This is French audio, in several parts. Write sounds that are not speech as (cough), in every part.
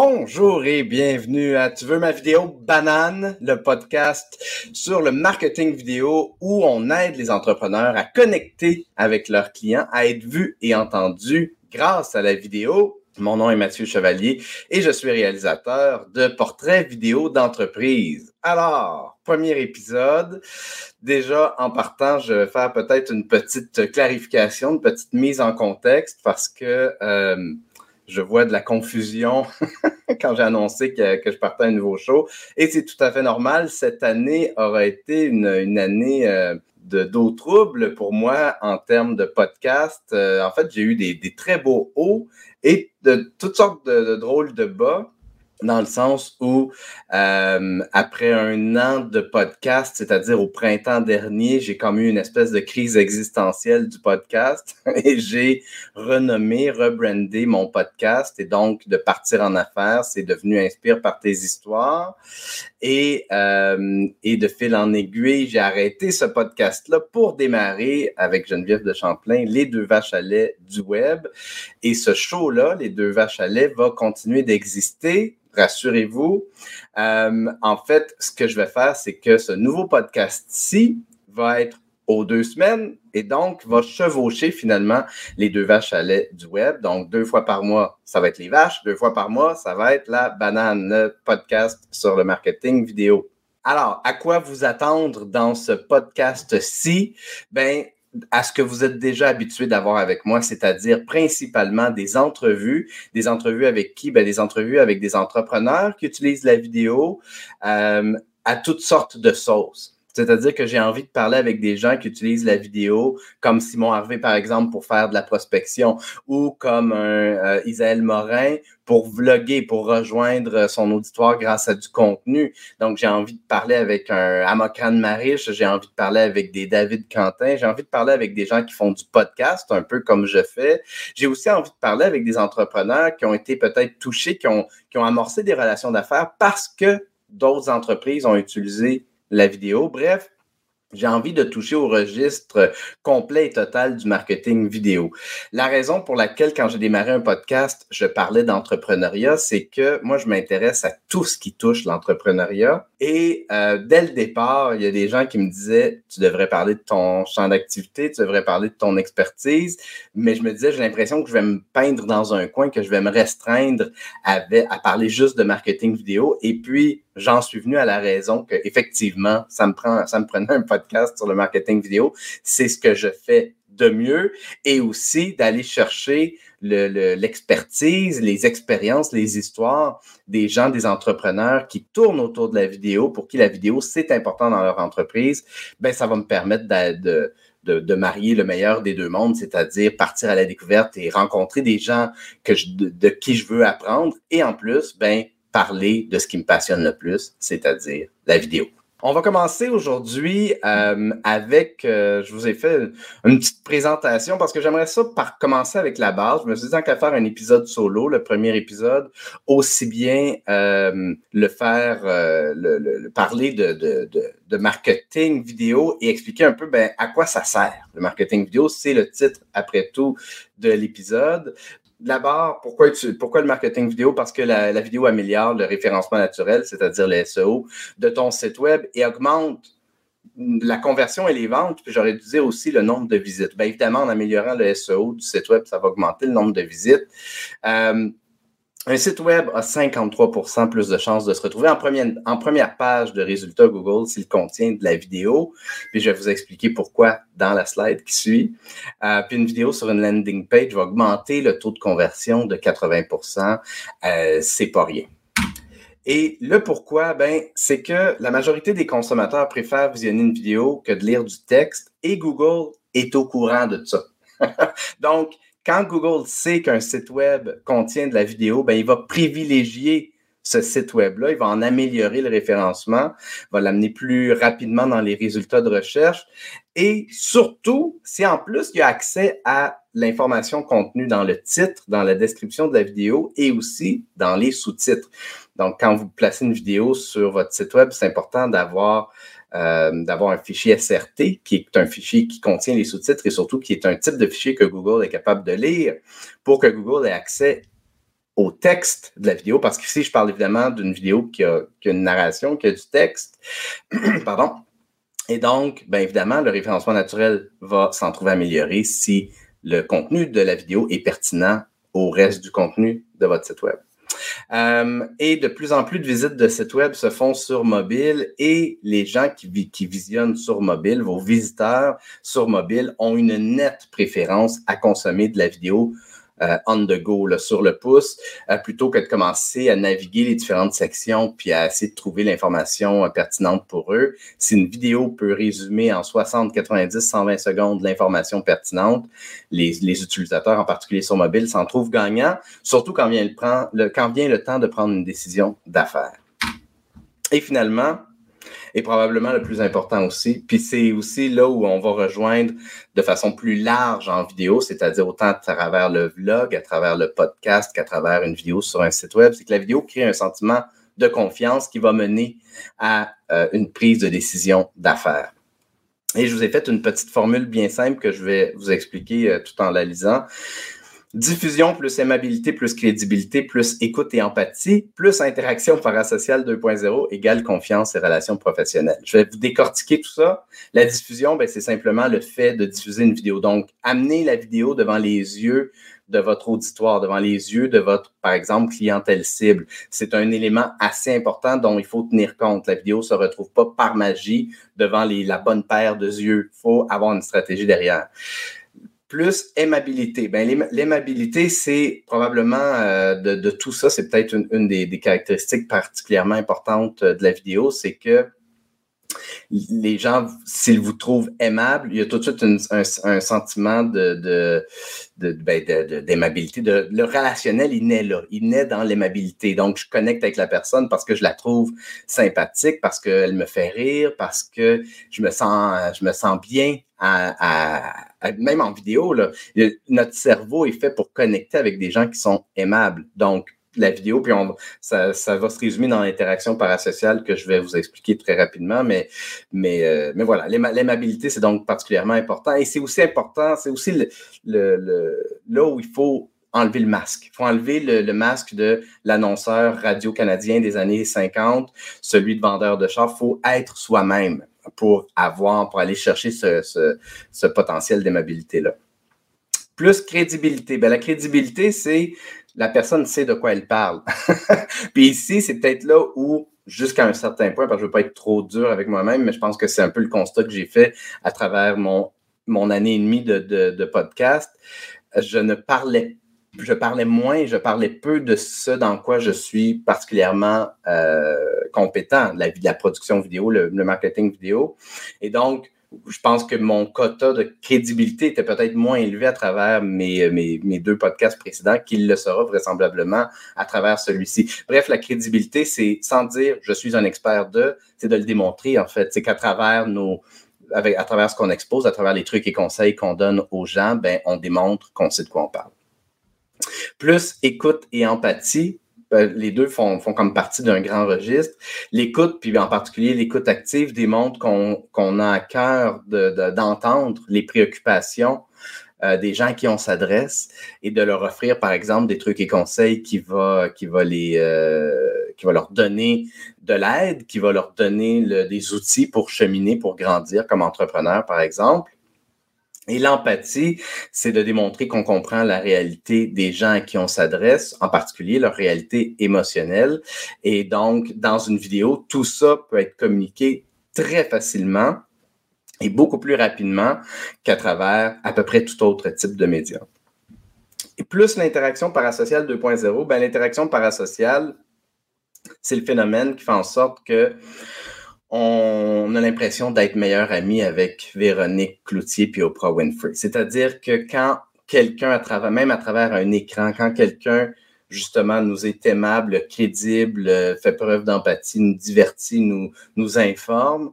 Bonjour et bienvenue à Tu veux ma vidéo banane, le podcast sur le marketing vidéo où on aide les entrepreneurs à connecter avec leurs clients, à être vus et entendus grâce à la vidéo. Mon nom est Mathieu Chevalier et je suis réalisateur de portraits vidéo d'entreprise. Alors, premier épisode. Déjà, en partant, je vais faire peut-être une petite clarification, une petite mise en contexte parce que euh, je vois de la confusion (laughs) quand j'ai annoncé que, je partais à un nouveau show. Et c'est tout à fait normal. Cette année aura été une, année euh, de d'eau trouble pour moi en termes de podcast. Euh, en fait, j'ai eu des, très beaux hauts et de toutes sortes de drôles de bas dans le sens où euh, après un an de podcast, c'est-à-dire au printemps dernier, j'ai comme eu une espèce de crise existentielle du podcast (laughs) et j'ai renommé, rebrandé mon podcast. Et donc de partir en affaires, c'est devenu Inspire par tes histoires. Et, euh, et de fil en aiguille, j'ai arrêté ce podcast-là pour démarrer avec Geneviève de Champlain, les deux vaches à lait du web. Et ce show-là, les deux vaches à lait, va continuer d'exister rassurez-vous. Euh, en fait, ce que je vais faire, c'est que ce nouveau podcast-ci va être aux deux semaines et donc va chevaucher finalement les deux vaches à lait du web. Donc, deux fois par mois, ça va être les vaches. Deux fois par mois, ça va être la banane, le podcast sur le marketing vidéo. Alors, à quoi vous attendre dans ce podcast-ci? Ben, à ce que vous êtes déjà habitué d'avoir avec moi, c'est-à-dire principalement des entrevues. Des entrevues avec qui? Ben, des entrevues avec des entrepreneurs qui utilisent la vidéo euh, à toutes sortes de sauces. C'est-à-dire que j'ai envie de parler avec des gens qui utilisent la vidéo, comme Simon Harvey, par exemple, pour faire de la prospection, ou comme un euh, Isaël Morin pour vlogger, pour rejoindre son auditoire grâce à du contenu. Donc, j'ai envie de parler avec un Amokran Marish, j'ai envie de parler avec des David Quentin, j'ai envie de parler avec des gens qui font du podcast, un peu comme je fais. J'ai aussi envie de parler avec des entrepreneurs qui ont été peut-être touchés, qui ont amorcé des relations d'affaires parce que d'autres entreprises ont utilisé la vidéo. Bref, j'ai envie de toucher au registre complet et total du marketing vidéo. La raison pour laquelle, quand j'ai démarré un podcast, je parlais d'entrepreneuriat, c'est que moi, je m'intéresse à tout ce qui touche l'entrepreneuriat. Et euh, dès le départ, il y a des gens qui me disaient, tu devrais parler de ton champ d'activité, tu devrais parler de ton expertise. Mais je me disais, j'ai l'impression que je vais me peindre dans un coin, que je vais me restreindre à, à parler juste de marketing vidéo. Et puis, j'en suis venu à la raison que effectivement, ça me prend, prenait un podcast sur le marketing vidéo. C'est ce que je fais de mieux et aussi d'aller chercher l'expertise, les expériences, les histoires des gens, des entrepreneurs qui tournent autour de la vidéo, pour qui la vidéo, c'est important dans leur entreprise, ben, ça va me permettre de, de, marier le meilleur des deux mondes, c'est-à-dire partir à la découverte et rencontrer des gens de, de, qui je veux apprendre. Et en plus, ben, de ce qui me passionne le plus, c'est-à-dire la vidéo. On va commencer aujourd'hui euh, avec, euh, je vous ai fait une, petite présentation parce que j'aimerais ça par commencer avec la base. Je me suis dit, qu'à faire un épisode solo, le premier épisode, aussi bien euh, le faire, le, parler de, marketing vidéo et expliquer un peu ben, à quoi ça sert. Le marketing vidéo, c'est le titre, après tout, de l'épisode. D'abord, pourquoi, pourquoi le marketing vidéo? Parce que la, vidéo améliore le référencement naturel, c'est-à-dire le SEO de ton site web et augmente la conversion et les ventes, puis j'aurais dû dire aussi le nombre de visites. Bien évidemment, en améliorant le SEO du site web, ça va augmenter le nombre de visites. Euh, un site web a 53% plus de chances de se retrouver en première, page de résultats Google s'il contient de la vidéo. Puis je vais vous expliquer pourquoi dans la slide qui suit. Euh, puis une vidéo sur une landing page va augmenter le taux de conversion de 80% euh, C'est pas rien. Et le pourquoi, ben, c'est que la majorité des consommateurs préfèrent visionner une vidéo que de lire du texte et Google est au courant de ça. (laughs) Donc, quand Google sait qu'un site web contient de la vidéo, ben, il va privilégier ce site web-là, il va en améliorer le référencement, va l'amener plus rapidement dans les résultats de recherche. Et surtout, si en plus il y a accès à l'information contenue dans le titre, dans la description de la vidéo et aussi dans les sous-titres. Donc, quand vous placez une vidéo sur votre site web, c'est important d'avoir euh, d'avoir un fichier SRT, qui est un fichier qui contient les sous-titres et surtout qui est un type de fichier que Google est capable de lire pour que Google ait accès au texte de la vidéo, parce qu'ici, je parle évidemment d'une vidéo qui a, une narration, qui a du texte. (clears throat) Pardon. Et donc, bien évidemment, le référencement naturel va s'en trouver amélioré si le contenu de la vidéo est pertinent au reste du contenu de votre site web. Euh, et de plus en plus de visites de sites web se font sur mobile et les gens qui, visionnent sur mobile, vos visiteurs sur mobile, ont une nette préférence à consommer de la vidéo on the go, là, sur le pouce, euh, plutôt que de commencer à naviguer les différentes sections puis à essayer de trouver l'information euh, pertinente pour eux. Si une vidéo peut résumer en 60, 90, 120 secondes l'information pertinente, les, les, utilisateurs, en particulier sur mobile, s'en trouvent gagnants, surtout quand vient, le, le, quand vient le temps de prendre une décision d'affaires. Et finalement, est probablement le plus important aussi. Puis c'est aussi là où on va rejoindre de façon plus large en vidéo, c'est-à-dire autant à travers le vlog, à travers le podcast qu'à travers une vidéo sur un site web, c'est que la vidéo crée un sentiment de confiance qui va mener à euh, une prise de décision d'affaires. Et je vous ai fait une petite formule bien simple que je vais vous expliquer euh, tout en la lisant. Diffusion plus aimabilité plus crédibilité plus écoute et empathie plus interaction parasociale 2.0 égale confiance et relations professionnelles. Je vais vous décortiquer tout ça. La diffusion, ben, c'est simplement le fait de diffuser une vidéo. Donc, amener la vidéo devant les yeux de votre auditoire, devant les yeux de votre, par exemple, clientèle cible. C'est un élément assez important dont il faut tenir compte. La vidéo ne se retrouve pas par magie devant la bonne paire de yeux. Il faut avoir une stratégie derrière plus aimabilité. Ben, l'aimabilité, c'est probablement euh, de, tout ça, c'est peut-être une, une des, des, caractéristiques particulièrement importantes euh, de la vidéo, c'est que les gens, s'ils vous trouvent aimable, il y a tout de suite un, sentiment de, ben d'aimabilité. Le relationnel, il naît là. Il naît dans l'aimabilité. Donc, je connecte avec la personne parce que je la trouve sympathique, parce qu'elle me fait rire, parce que je me sens, je me sens bien même en vidéo, là, notre cerveau est fait pour connecter avec des gens qui sont aimables. Donc, la vidéo, puis on, ça, ça va se résumer dans l'interaction parasociale que je vais vous expliquer très rapidement, mais, mais, euh, mais voilà, l'aimabilité, c'est donc particulièrement important. Et c'est aussi important, c'est aussi le, là où il faut enlever le masque. Il faut enlever le, masque de l'annonceur radio-canadien des années 50, celui de vendeur de char. Il faut être soi-même pour avoir, pour aller chercher ce, ce, ce potentiel d'aimabilité-là. Plus crédibilité. Ben, la crédibilité, c'est la personne sait de quoi elle parle. (laughs) Puis ici, c'est peut-être là où, jusqu'à un certain point, parce que je ne veux pas être trop dur avec moi-même, mais je pense que c'est un peu le constat que j'ai fait à travers mon, année et demie de, de, de podcast. Je ne parlais je parlais moins, je parlais peu de ce dans quoi je suis particulièrement euh, compétent, la, la production vidéo, le marketing vidéo. Et donc, je pense que mon quota de crédibilité était peut-être moins élevé à travers mes, mes, deux podcasts précédents qu'il le sera vraisemblablement à travers celui-ci. Bref, la crédibilité, c'est sans dire je suis un expert de, c'est de le démontrer en fait. C'est qu'à travers nos, à travers ce qu'on expose, à travers les trucs et conseils qu'on donne aux gens, ben, on démontre qu'on sait de quoi on parle. Plus écoute et empathie, les deux font, font comme partie d'un grand registre. L'écoute, puis en particulier l'écoute active, démontre qu'on a à cœur d'entendre de, les préoccupations euh, des gens qui on s'adresse et de leur offrir, par exemple, des trucs et conseils qui va, qui va les, euh, qui va leur donner de l'aide, qui va leur donner le, des outils pour cheminer, pour grandir comme entrepreneur, par exemple. Et l'empathie, c'est de démontrer qu'on comprend la réalité des gens à qui on s'adresse, en particulier leur réalité émotionnelle. Et donc, dans une vidéo, tout ça peut être communiqué très facilement et beaucoup plus rapidement qu'à travers à peu près tout autre type de médias. Et plus l'interaction parasociale 2.0, ben l'interaction parasociale, c'est le phénomène qui fait en sorte que on a l'impression d'être meilleur ami avec Véronique Cloutier puis Oprah Winfrey. C'est-à-dire que quand quelqu'un, même à travers un écran, quand quelqu'un justement nous est aimable, crédible, fait preuve d'empathie, nous divertit, nous, nous informe,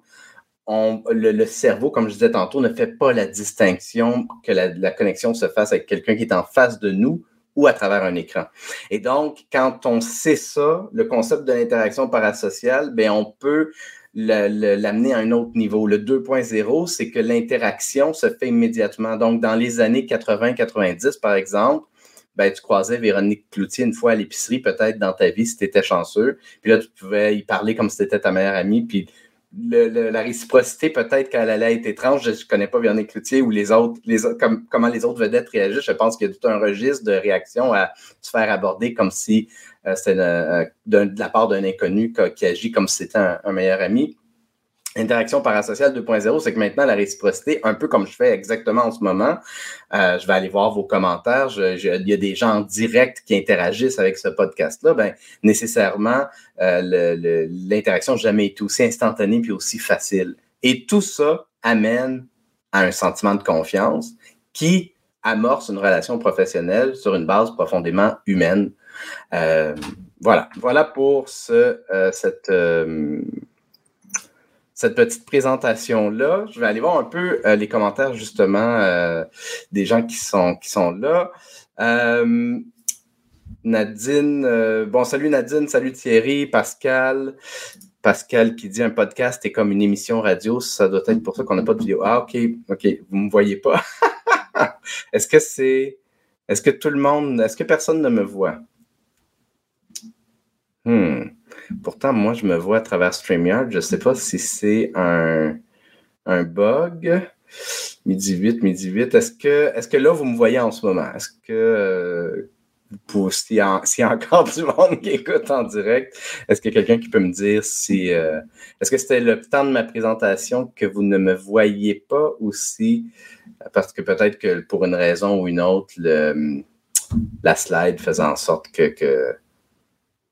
le, cerveau, comme je disais tantôt, ne fait pas la distinction que la, la connexion se fasse avec quelqu'un qui est en face de nous ou à travers un écran. Et donc, quand on sait ça, le concept de l'interaction parasociale, ben on peut l'amener à un autre niveau. Le 2.0, c'est que l'interaction se fait immédiatement. Donc, dans les années 80-90, par exemple, ben, tu croisais Véronique Cloutier une fois à l'épicerie, peut-être dans ta vie, si tu étais chanceux. Puis là, tu pouvais y parler comme si c'était ta meilleure amie. Puis la réciprocité, peut-être qu'elle allait être étrange. Je ne connais pas Véronique Cloutier ou les autres, les, comme, comment les autres vedettes réagissent. Je pense qu'il y a tout un registre de réactions à se faire aborder comme si c'était euh, de, la part d'un inconnu qui, agit comme si c'était un meilleur ami. Interaction parasociale 2.0, c'est que maintenant, la réciprocité, un peu comme je fais exactement en ce moment, euh, je vais aller voir vos commentaires. il y a des gens en direct qui interagissent avec ce podcast-là. Ben, nécessairement, euh, l'interaction n'a jamais été aussi instantanée puis aussi facile. Et tout ça amène à un sentiment de confiance qui amorce une relation professionnelle sur une base profondément humaine. Euh, voilà. Voilà pour ce, cette cette petite présentation-là. Je vais aller voir un peu euh, les commentaires justement euh, des gens qui sont, qui sont là. Euh, Nadine, bon, salut Nadine, salut Thierry, Pascal. Pascal qui dit un podcast est comme une émission radio, ça doit être pour ça qu'on n'a pas de vidéo. Ah, ok, ok, vous ne me voyez pas. (laughs) est-ce que c'est. Est-ce que tout le monde. Est-ce que personne ne me voit? Hmm. Pourtant, moi, je me vois à travers StreamYard. Je ne sais pas si c'est un, bug. Midi 8, midi 8. Est-ce que, est que là, vous me voyez en ce moment? Est-ce que, euh, (laughs) s'il y, a encore du monde qui écoute en direct, est-ce qu'il y a quelqu'un qui peut me dire si. Euh, est-ce que c'était le temps de ma présentation que vous ne me voyez pas ou si. Parce que peut-être que pour une raison ou une autre, la slide faisait en sorte que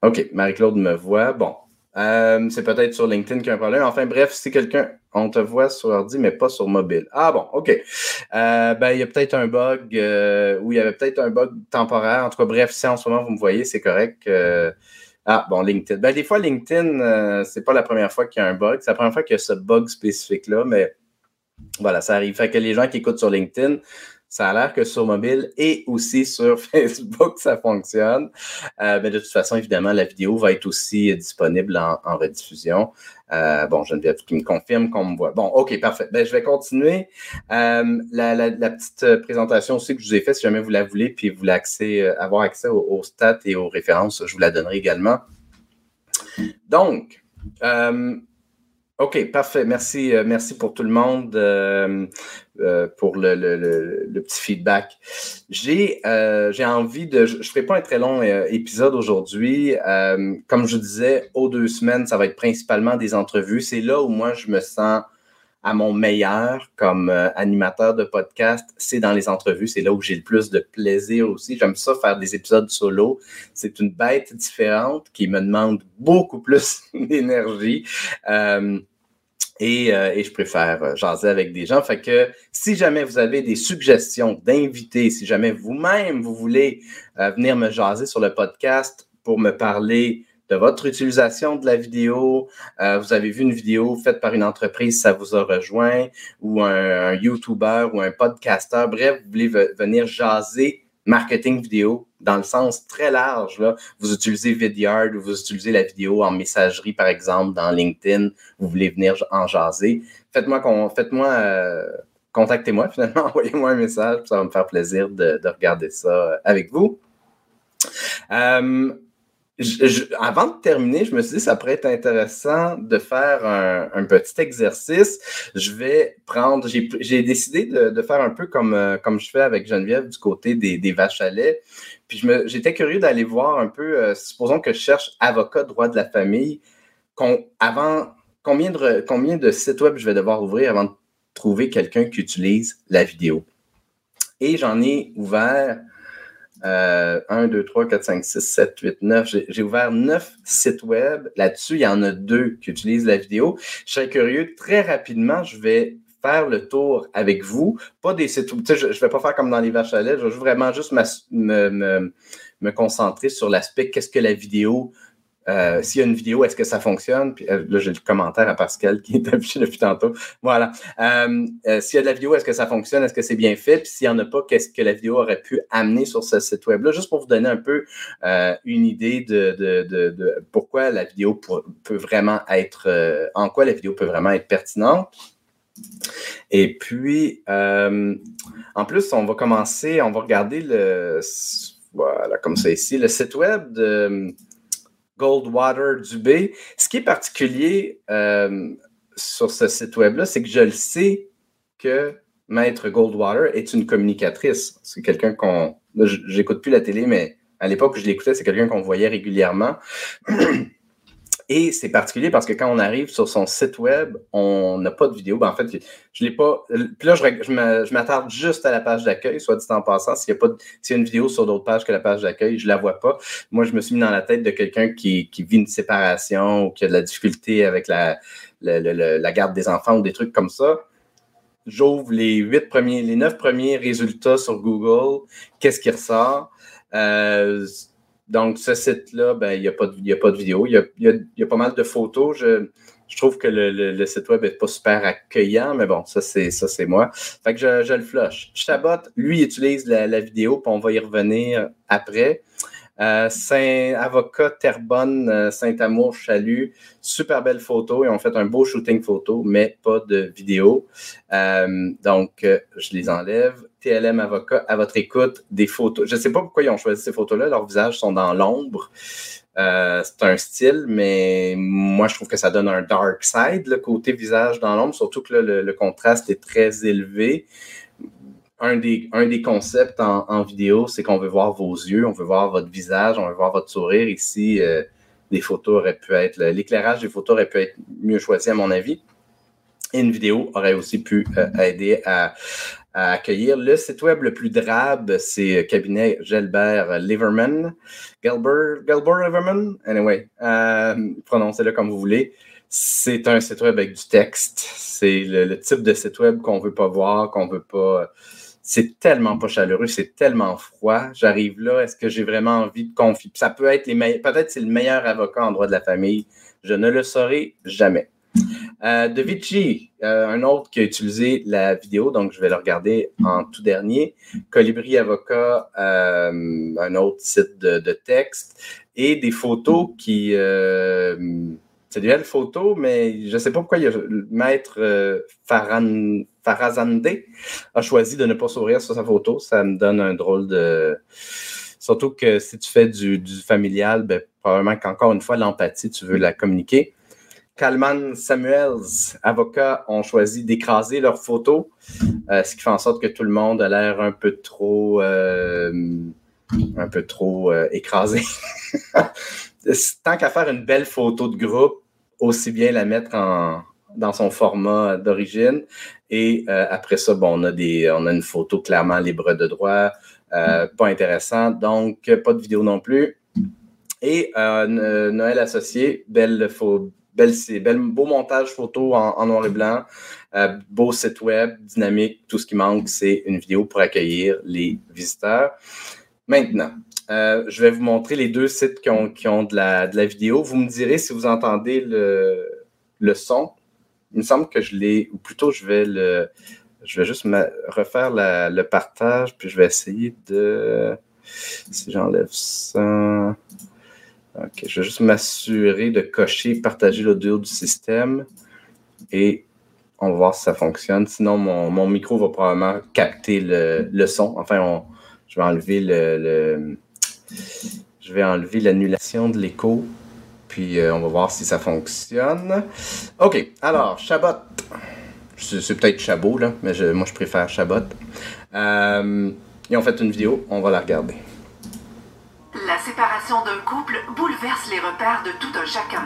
OK, Marie-Claude me voit. Bon. Euh, c'est peut-être sur LinkedIn qu'il y a un problème. Enfin, bref, si quelqu'un, on te voit sur ordi, mais pas sur mobile. Ah bon, OK. Euh, ben, il y a peut-être un bug, euh, ou il y avait peut-être un bug temporaire. En tout cas, bref, si en ce moment vous me voyez, c'est correct. ah, bon, LinkedIn. Ben, des fois, LinkedIn, c'est pas la première fois qu'il y a un bug. C'est la première fois qu'il y a ce bug spécifique-là, mais voilà, ça arrive. Fait que les gens qui écoutent sur LinkedIn, ça a l'air que sur mobile et aussi sur (laughs) Facebook, ça fonctionne. Euh, mais de toute façon, évidemment, la vidéo va être aussi disponible en, rediffusion. Euh, bon, Geneviève qui me confirme qu'on me voit. Bon, OK, parfait. Ben, je vais continuer. Euh, la, petite présentation aussi que je vous ai faite, si jamais vous la voulez, puis vous voulez euh, avoir accès aux, stats et aux références, je vous la donnerai également. Donc, OK, parfait. Merci, euh, merci pour tout le monde euh, euh, pour le, petit feedback. J'ai j'ai envie de. Je ne ferai pas un très long épisode aujourd'hui. comme je disais, aux deux semaines, ça va être principalement des entrevues. C'est là où moi je me sens à mon meilleur comme animateur de podcast, c'est dans les entrevues. C'est là où j'ai le plus de plaisir aussi. J'aime ça faire des épisodes solo. C'est une bête différente qui me demande beaucoup plus (laughs) d'énergie. Euh, et, je préfère euh, jaser avec des gens. Fait que si jamais vous avez des suggestions d'invités, si jamais vous-même vous voulez euh, venir me jaser sur le podcast pour me parler votre utilisation de la vidéo, vous avez vu une vidéo faite par une entreprise, ça vous a rejoint, ou un, YouTuber ou un podcaster, bref, vous voulez venir jaser marketing vidéo dans le sens très large. Là. Vous utilisez Vidyard ou vous utilisez la vidéo en messagerie, par exemple, dans LinkedIn, vous voulez venir en jaser. Faites-moi, faites-moi, euh, contactez-moi finalement, (laughs) envoyez-moi un message, ça va me faire plaisir de, regarder ça euh, avec vous. Euh, avant de terminer, je me suis dit que ça pourrait être intéressant de faire un, petit exercice. Je vais prendre, j'ai décidé de, faire un peu comme, euh, comme je fais avec Geneviève du côté des, vaches à lait. Puis j'étais curieux d'aller voir un peu, euh, supposons que je cherche avocat droit de la famille, avant, combien de, combien de sites web je vais devoir ouvrir avant de trouver quelqu'un qui utilise la vidéo? Et j'en ai ouvert 1, 2, 3, 4, 5, 6, 7, 8, 9. J'ai ouvert 9 sites web. Là-dessus, il y en a deux qui utilisent la vidéo. Je serais curieux, très rapidement, je vais faire le tour avec vous. Pas des sites. Je ne vais pas faire comme dans les vaches à lait. Je vais vraiment juste me concentrer sur l'aspect qu'est-ce que la vidéo euh, s'il y a une vidéo, est-ce que ça fonctionne? Puis, euh, là, j'ai le commentaire à Pascal qui est (laughs) affiché depuis tantôt. Voilà. Euh, s'il y a de la vidéo, est-ce que ça fonctionne? Est-ce que c'est bien fait? Puis s'il n'y en a pas, qu'est-ce que la vidéo aurait pu amener sur ce site web-là? Juste pour vous donner un peu une idée de, pourquoi la vidéo peut vraiment être, en quoi la vidéo peut vraiment être pertinente. Et puis, en plus, on va commencer, on va regarder le Voilà, comme ça ici. Le site web de Goldwater Dubé. Ce qui est particulier sur ce site web-là, c'est que je le sais que Maître Goldwater est une communicatrice. C'est quelqu'un qu'on. J'écoute plus la télé, mais à l'époque où je l'écoutais, c'est quelqu'un qu'on voyait régulièrement. (clears throat) Et c'est particulier parce que quand on arrive sur son site web, on n'a pas de vidéo. Ben, en fait, je l'ai pas. Puis là, je, m'attarde juste à la page d'accueil, soit dit en passant. S'il y a pas s'il y a une vidéo sur d'autres pages que la page d'accueil, je la vois pas. Moi, je me suis mis dans la tête de quelqu'un qui, vit une séparation ou qui a de la difficulté avec la, la garde des enfants ou des trucs comme ça j'ouvre les huit premiers, les neuf premiers résultats sur Google, qu'est-ce qui ressort? Euh, donc, ce site-là, ben, il n'y a, pas de, a pas de vidéo. Il y a, pas mal de photos. Je, trouve que le, site web n'est pas super accueillant, mais bon, ça, c'est ça, c'est moi. Fait que je, le flush. Chabot, lui, utilise la, vidéo, puis on va y revenir après. Euh, Saint-Avocat, Terrebonne, euh, Saint-Amour, Chalut. Super belle photo. Ils ont fait un beau shooting photo, mais pas de vidéo. Euh, donc, je les enlève. TLM Avocat, à votre écoute, des photos. Je ne sais pas pourquoi ils ont choisi ces photos-là. Leurs visages sont dans l'ombre. c'est un style, mais moi, je trouve que ça donne un dark side, le côté visage dans l'ombre, surtout que le, contraste est très élevé un des, des concepts en, vidéo, c'est qu'on veut voir vos yeux, on veut voir votre visage, on veut voir votre sourire. Ici, euh, les photos auraient pu être, l'éclairage des photos aurait pu être mieux choisi à mon avis. Et une vidéo aurait aussi pu euh, aider à, accueillir. Le site web le plus drabe, c'est cabinet Gelbert Liverman. Gelbert, Gelbert Liverman? Anyway, euh, prononcez-le comme vous voulez. C'est un site web avec du texte. C'est le, type de site web qu'on veut pas voir, qu'on veut pas c'est tellement pas chaleureux, c'est tellement froid. J'arrive là, est-ce que j'ai vraiment envie de confier? Ça peut être les meilleurs, peut-être c'est le meilleur avocat en droit de la famille. Je ne le saurai jamais. Euh, de Vici, euh, un autre qui a utilisé la vidéo, donc je vais le regarder en tout dernier. Colibri Avocat, euh, un autre site de, texte et des photos qui c'est des belles photos, mais je ne sais pas pourquoi a, Maître Farazande a choisi de ne pas sourire sur sa photo. Ça me donne un drôle de. Surtout que si tu fais du, familial, ben, probablement qu'encore une fois, l'empathie, tu veux la communiquer. Kalman Samuels, avocats, ont choisi d'écraser leurs photos, euh, ce qui fait en sorte que tout le monde a l'air un peu trop, euh, un peu trop écrasé. (laughs) Tant qu'à faire une belle photo de groupe, aussi bien la mettre dans son format d'origine. Et euh, après ça, bon, on a, des, on a une photo clairement libre de droit, euh, pas intéressant, donc pas de vidéo non plus. Et euh, Noël associé, belle, belle, beau montage photo en, noir et blanc, beau site web, dynamique. Tout ce qui manque, c'est une vidéo pour accueillir les visiteurs. Maintenant, euh, je vais vous montrer les deux sites qui ont, de, la, vidéo. Vous me direz si vous entendez le, son. Il me semble que je l'ai, ou plutôt je vais. Je vais juste refaire le partage, puis je vais essayer de. Si j'enlève ça. OK, je vais juste m'assurer de cocher partager l'audio du système et on va voir si ça fonctionne. Sinon, mon, mon micro va probablement capter le, le son. Enfin, on, je vais enlever le je vais enlever l'annulation de l'écho, puis euh, on va voir si ça fonctionne. OK, alors, Chabot. C'est peut-être Chabot, là, mais moi, je préfère Chabot. Euh, ils ont fait une vidéo, on va la regarder. D'un couple bouleverse les repères de tout un chacun.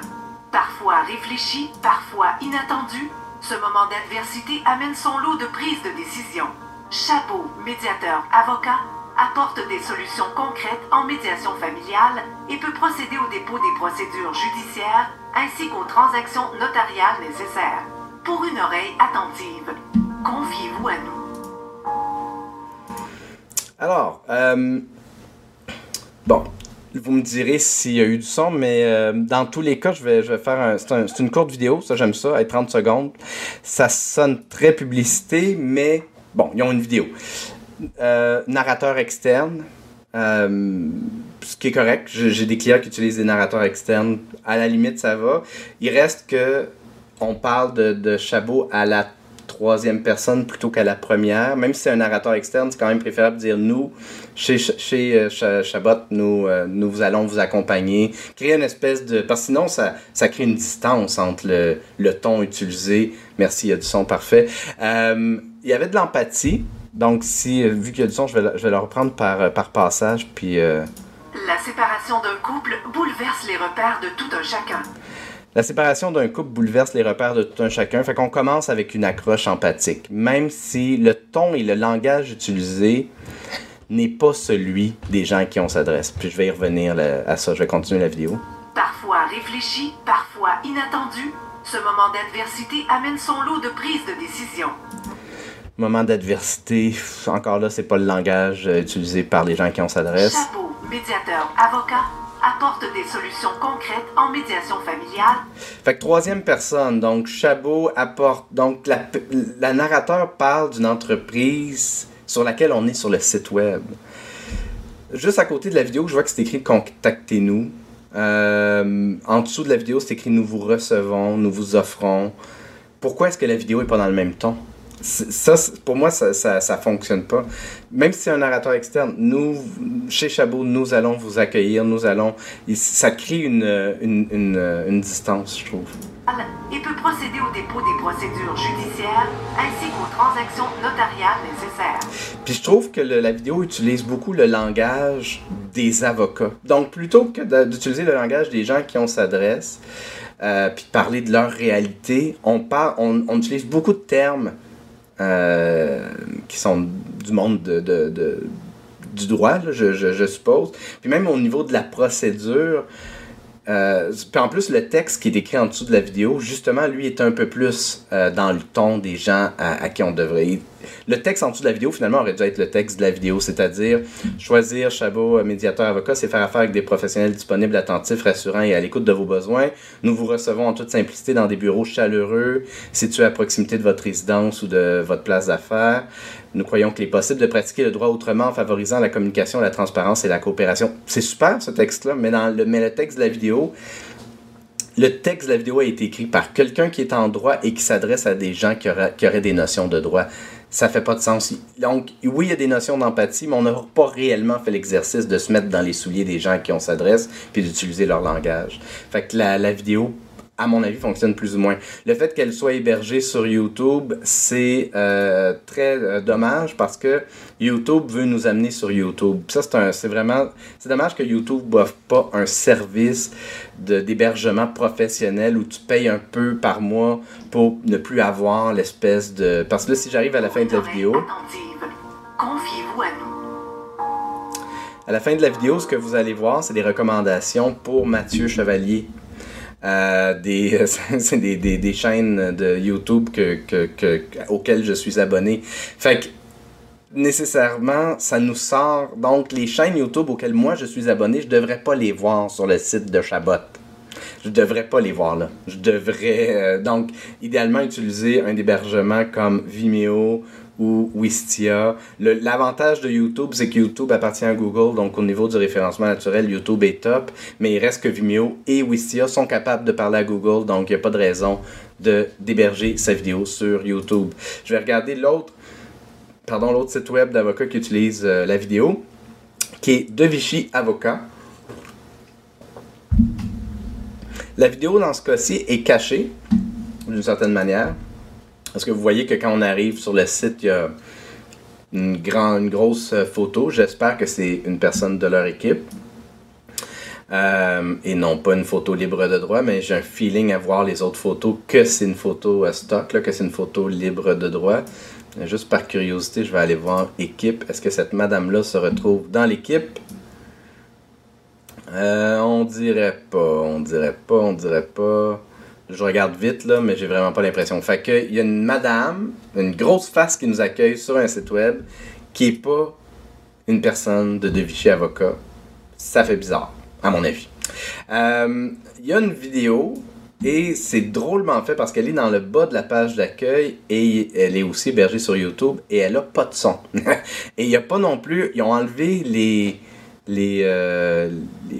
Parfois réfléchi, parfois inattendu, ce moment d'adversité amène son lot de prises de décision. Chabot, médiateur, avocat, apporte des solutions concrètes en médiation familiale et peut procéder au dépôt des procédures judiciaires ainsi qu'aux transactions notariales nécessaires. Pour une oreille attentive, confiez-vous à nous. Alors, euh, bon, vous me direz s'il y a eu du son, mais euh, dans tous les cas, je vais, faire un, c'est, une courte vidéo, ça j'aime ça, être 30 secondes. Ça sonne très publicité, mais bon, ils ont une vidéo. Euh, narrateur externe, euh, ce qui est correct. J'ai des clients qui utilisent des narrateurs externes. À la limite, ça va. Il reste que on parle de, de Chabot à la troisième personne plutôt qu'à la première. Même si c'est un narrateur externe, c'est quand même préférable de dire nous, chez, chez euh, Chabot, nous, euh, nous allons vous accompagner. Créer une espèce de... Parce que sinon, ça, ça crée une distance entre le, le ton utilisé. Merci, il y a du son parfait. Euh, il y avait de l'empathie. Donc, si, vu qu'il y a du son, je vais, je vais le reprendre par, par passage, puis... La séparation d'un couple bouleverse les repères de tout un chacun. La séparation d'un couple bouleverse les repères de tout un chacun, fait qu'on commence avec une accroche empathique, même si le ton et le langage utilisé n'est pas celui des gens qui on s'adresse. Puis je vais y revenir à ça, je vais continuer la vidéo. Parfois réfléchi, parfois inattendu, ce moment d'adversité amène son lot de prises de décision. Moment d'adversité, encore là, c'est pas le langage euh, utilisé par les gens qui on s'adresse. Chapeau, médiateur, avocat, apporte des solutions concrètes en médiation familiale. Fait que troisième personne, donc Chabot apporte, donc la, narrateur parle d'une entreprise sur laquelle on est sur le site web. Juste à côté de la vidéo, je vois que c'est écrit Contactez-nous. Euh, en dessous de la vidéo, c'est écrit Nous vous recevons, nous vous offrons. Pourquoi est-ce que la vidéo est pas dans le même ton? Ça, pour moi, ça, ça, ça, fonctionne pas. Même si c'est un narrateur externe, nous, chez Chabot, nous allons vous accueillir, nous allons. Ça crée une, une, une, une distance, je trouve. Il peut procéder au dépôt des procédures judiciaires ainsi qu'aux transactions notariales nécessaires. Puis je trouve que le, la vidéo utilise beaucoup le langage des avocats. Donc plutôt que d'utiliser le langage des gens qui on s'adresse, euh, puis de parler de leur réalité, on, parle, on, on utilise beaucoup de termes euh, qui sont du monde de, de, du droit, je, je, je, suppose. Puis même au niveau de la procédure, euh, en plus, le texte qui est écrit en dessous de la vidéo, justement, lui est un peu plus euh, dans le ton des gens à, à, qui on devrait. Le texte en dessous de la vidéo, finalement, aurait dû être le texte de la vidéo, c'est-à-dire choisir Chabot, médiateur avocat, c'est faire affaire avec des professionnels disponibles, attentifs, rassurants et à l'écoute de vos besoins. Nous vous recevons en toute simplicité dans des bureaux chaleureux, situés à proximité de votre résidence ou de votre place d'affaires. Nous croyons qu'il est possible de pratiquer le droit autrement en favorisant la communication, la transparence et la coopération. C'est super ce texte-là, mais, dans le, mais le texte de la vidéo, le texte de la vidéo a été écrit par quelqu'un qui est en droit et qui s'adresse à des gens qui auraient, des notions de droit. Ça fait pas de sens. Donc, oui, il y a des notions d'empathie, mais on n'a pas réellement fait l'exercice de se mettre dans les souliers des gens qui on s'adresse puis d'utiliser leur langage. Fait que la, la vidéo à mon avis, fonctionne plus ou moins. Le fait qu'elle soit hébergée sur YouTube, c'est euh, très euh, dommage parce que YouTube veut nous amener sur YouTube. Ça, c'est vraiment... C'est dommage que YouTube n'offre pas un service d'hébergement professionnel où tu payes un peu par mois pour ne plus avoir l'espèce de... Parce que là, si j'arrive à la fin de la vidéo... Confiez-vous à nous. À la fin de la vidéo, ce que vous allez voir, c'est des recommandations pour Mathieu Chevalier. Euh, des, (laughs) des, des, des, chaînes de YouTube que, que, que, auxquelles je suis abonné. Fait que nécessairement, ça nous sort. Donc, les chaînes YouTube auxquelles moi je suis abonné, je devrais pas les voir sur le site de Chabot. Je devrais pas les voir là. Je devrais euh, donc idéalement utiliser un hébergement comme Vimeo ou Wistia. L'avantage de YouTube, c'est que YouTube appartient à Google, donc au niveau du référencement naturel, YouTube est top, mais il reste que Vimeo et Wistia sont capables de parler à Google, donc il n'y a pas de raison de d'héberger sa vidéo sur YouTube. Je vais regarder l'autre pardon, l'autre site web d'avocat qui utilise euh, la vidéo, qui est De Vichy Avocat. La vidéo, dans ce cas-ci, est cachée, d'une certaine manière. Parce que vous voyez que quand on arrive sur le site, il y a une, une grosse photo. J'espère que c'est une personne de leur équipe. Euh, et non pas une photo libre de droit, mais j'ai un feeling à voir les autres photos que c'est une photo à stock, là, que c'est une photo libre de droit. Juste par curiosité, je vais aller voir équipe. Est-ce que cette madame-là se retrouve dans l'équipe? Euh, on dirait pas, on dirait pas, on dirait pas. Je regarde vite là, mais j'ai vraiment pas l'impression. Fait que il y a une madame, une grosse face qui nous accueille sur un site web qui est pas une personne de De Vichy avocat. Ça fait bizarre, à mon avis. Euh, Il y a une vidéo et c'est drôlement fait parce qu'elle est dans le bas de la page d'accueil et elle est aussi hébergée sur YouTube et elle a pas de son. (laughs) et il y a pas non plus, ils ont enlevé les les, euh,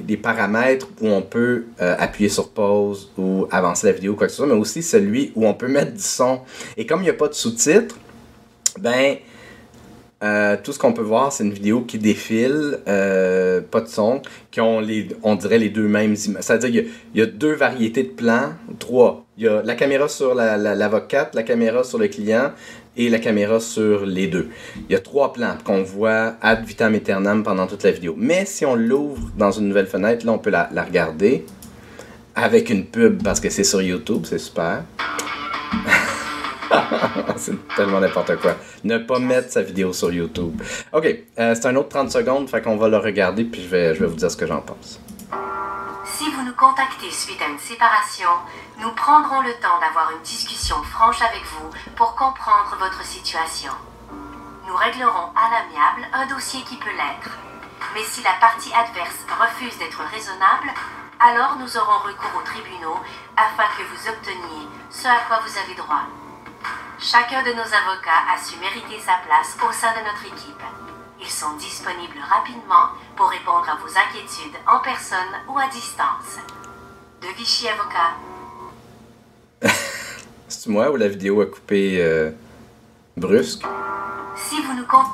les, paramètres où on peut euh, appuyer sur pause ou avancer la vidéo, quoi que ce soit, mais aussi celui où on peut mettre du son. Et comme il n'y a pas de sous-titres, ben, euh, tout ce qu'on peut voir, c'est une vidéo qui défile, pas de son, qui ont les, on dirait les deux mêmes images. C'est-à-dire qu'il y, y a deux variétés de plans, trois. Il y a la caméra sur la- la- l'avocate, la, caméra sur le client et la caméra sur les deux. Il y a trois plans qu'on voit ad vitam aeternam pendant toute la vidéo. Mais si on l'ouvre dans une nouvelle fenêtre, là, on peut la, regarder avec une pub parce que c'est sur YouTube, c'est super. (laughs) c'est tellement n'importe quoi. Ne pas mettre sa vidéo sur YouTube. Ok, euh, c'est un autre 30 secondes, fait qu'on va le regarder, puis je vais vous dire ce que j'en pense. Si vous nous contactez suite à une séparation, nous prendrons le temps d'avoir une discussion franche avec vous pour comprendre votre situation. Nous réglerons à l'amiable un dossier qui peut l'être. Mais si la partie adverse refuse d'être raisonnable, alors nous aurons recours aux tribunaux afin que vous obteniez ce à quoi vous avez droit. Chacun de nos avocats a su mériter sa place au sein de notre équipe. Ils sont disponibles rapidement pour répondre à vos inquiétudes en personne ou à distance. De Vichy Avocat. (laughs) C'est moi ou la vidéo a coupé euh, brusque? Si vous nous comptez...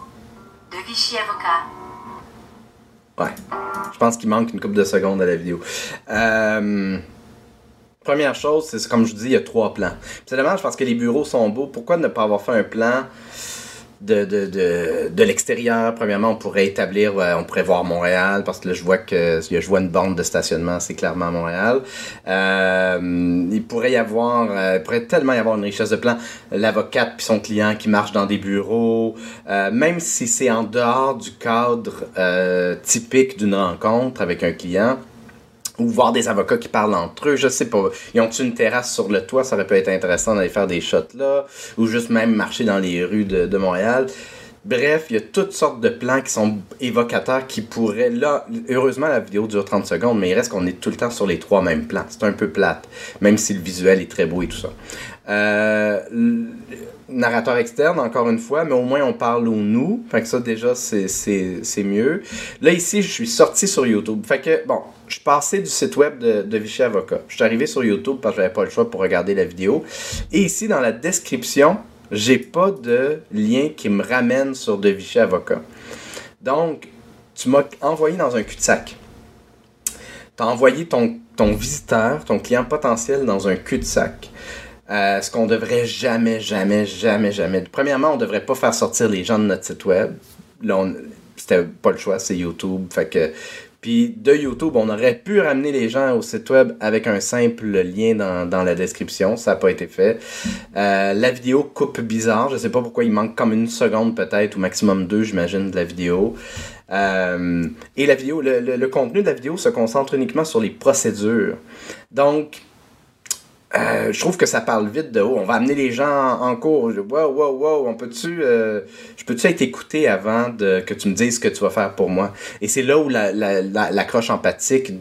De Vichy Avocat. Ouais. Je pense qu'il manque une couple de secondes à la vidéo. Euh, première chose, c'est comme je vous dis, il y a trois plans. C'est dommage parce que les bureaux sont beaux. Pourquoi ne pas avoir fait un plan de, de, de, de l'extérieur? Premièrement, on pourrait établir, on pourrait voir Montréal parce que là, je vois que je vois une borne de stationnement, c'est clairement Montréal. Euh, il pourrait y avoir, euh, il pourrait tellement y avoir une richesse de plans. L'avocate puis son client qui marche dans des bureaux, euh, même si c'est en dehors du cadre typique d'une rencontre avec un client, ou voir des avocats qui parlent entre eux, je sais pas. Ils ont une terrasse sur le toit, ça aurait pu être intéressant d'aller faire des shots là, ou juste même marcher dans les rues de, Montréal. Bref, il y a toutes sortes de plans qui sont évocateurs qui pourraient. Là, heureusement, la vidéo dure 30 secondes, mais il reste qu'on est tout le temps sur les trois mêmes plans. C'est un peu plate, même si le visuel est très beau et tout ça. Euh, narrateur externe, encore une fois, mais au moins on parle au nous. Fait que ça, déjà, c'est- mieux. Là, ici, je suis sorti sur YouTube. Fait que, bon, je suis passé du site web de, Vichy Avocat. Je suis arrivé sur YouTube parce que j'avais pas le choix pour regarder la vidéo. Et ici, dans la description, j'ai pas de lien qui me ramène sur de Vichy Avocat. Donc, tu m'as envoyé dans un cul-de-sac. Tu as envoyé ton visiteur, ton client potentiel dans un cul-de-sac. Euh, ce qu'on devrait jamais, jamais, jamais, jamais. Premièrement, on devrait pas faire sortir les gens de notre site web. Là, c'était pas le choix, c'est YouTube. Puis de YouTube, on aurait pu ramener les gens au site web avec un simple lien dans, dans la description. Ça n'a pas été fait. Euh, la vidéo coupe bizarre. Je sais pas pourquoi il manque comme une seconde peut-être, ou maximum deux, j'imagine, de la vidéo. Euh, et la vidéo, le, le- le contenu de la vidéo se concentre uniquement sur les procédures. Donc, euh, je trouve que ça parle vite de haut. On va amener les gens en, cours. Wow, wow, wow, on peut-tu, euh, je peux-tu être écouté avant de, que tu me dises ce que tu vas faire pour moi? Et c'est là où la, la, la, l'accroche empathique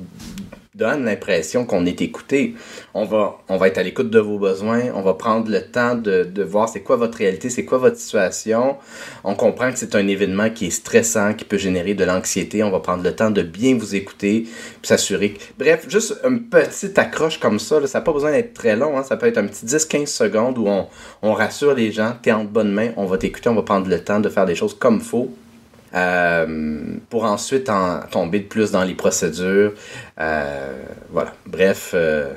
donne l'impression qu'on est écouté. On va, on va être à l'écoute de vos besoins, on va prendre le temps de, de voir c'est quoi votre réalité, c'est quoi votre situation. On comprend que c'est un événement qui est stressant, qui peut générer de l'anxiété. On va prendre le temps de bien vous écouter, s'assurer. Bref, juste une petite accroche comme ça, là, ça n'a pas besoin d'être très long, hein, ça peut être un petit 10-15 secondes où on, on rassure les gens, t'es en bonne main, on va t'écouter, on va prendre le temps de faire des choses comme faut. Euh, pour ensuite en tomber de plus dans les procédures. Euh, voilà. Bref, euh,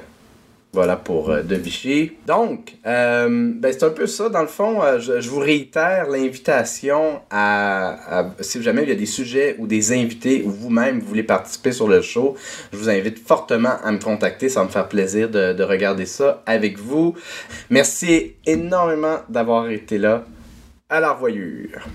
voilà pour De Vichy. Donc, ben, c'est un peu ça. Dans le fond, je, vous réitère l'invitation à, à- Si jamais il y a des sujets ou des invités ou vous-même vous voulez participer sur le show, je vous invite fortement à me contacter. Ça va me faire plaisir de, de regarder ça avec vous. Merci énormément d'avoir été là. À la revoyure.